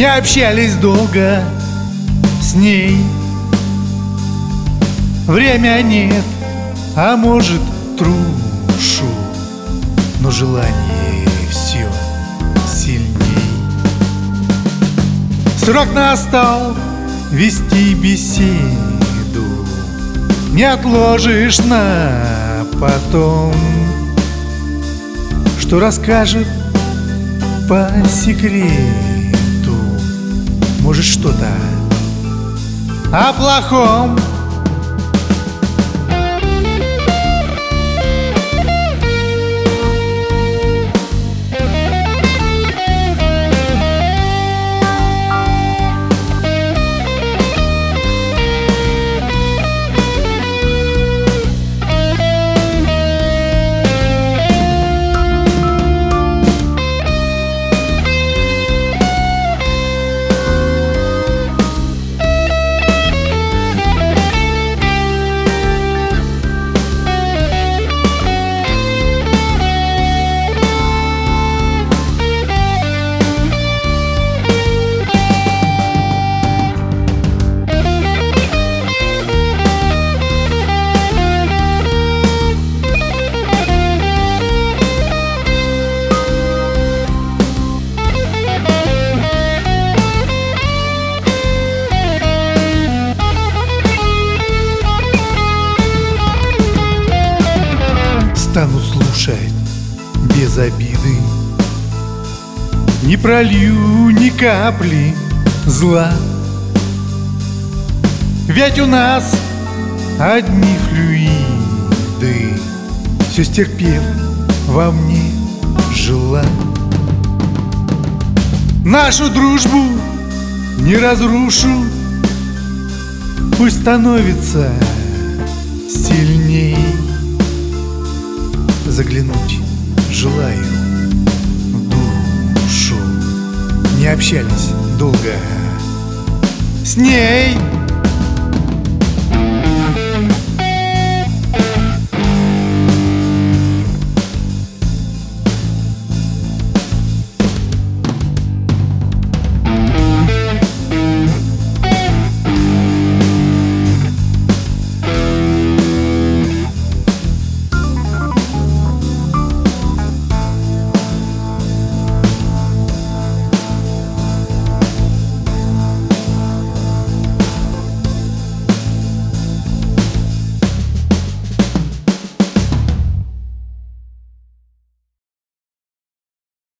Не общались долго с ней. Время нет, а может трушу Но желание все сильней. Срок настал вести беседу Не отложишь на потом. Что расскажет по секрету Может что-то о плохом стану слушать без обиды. Не пролью ни капли зла. Ведь у нас одни флюиды Все стерпев во мне жила. Нашу дружбу не разрушу Пусть становится сильней Заглянуть. Желаю в душу. Не общались долго. С ней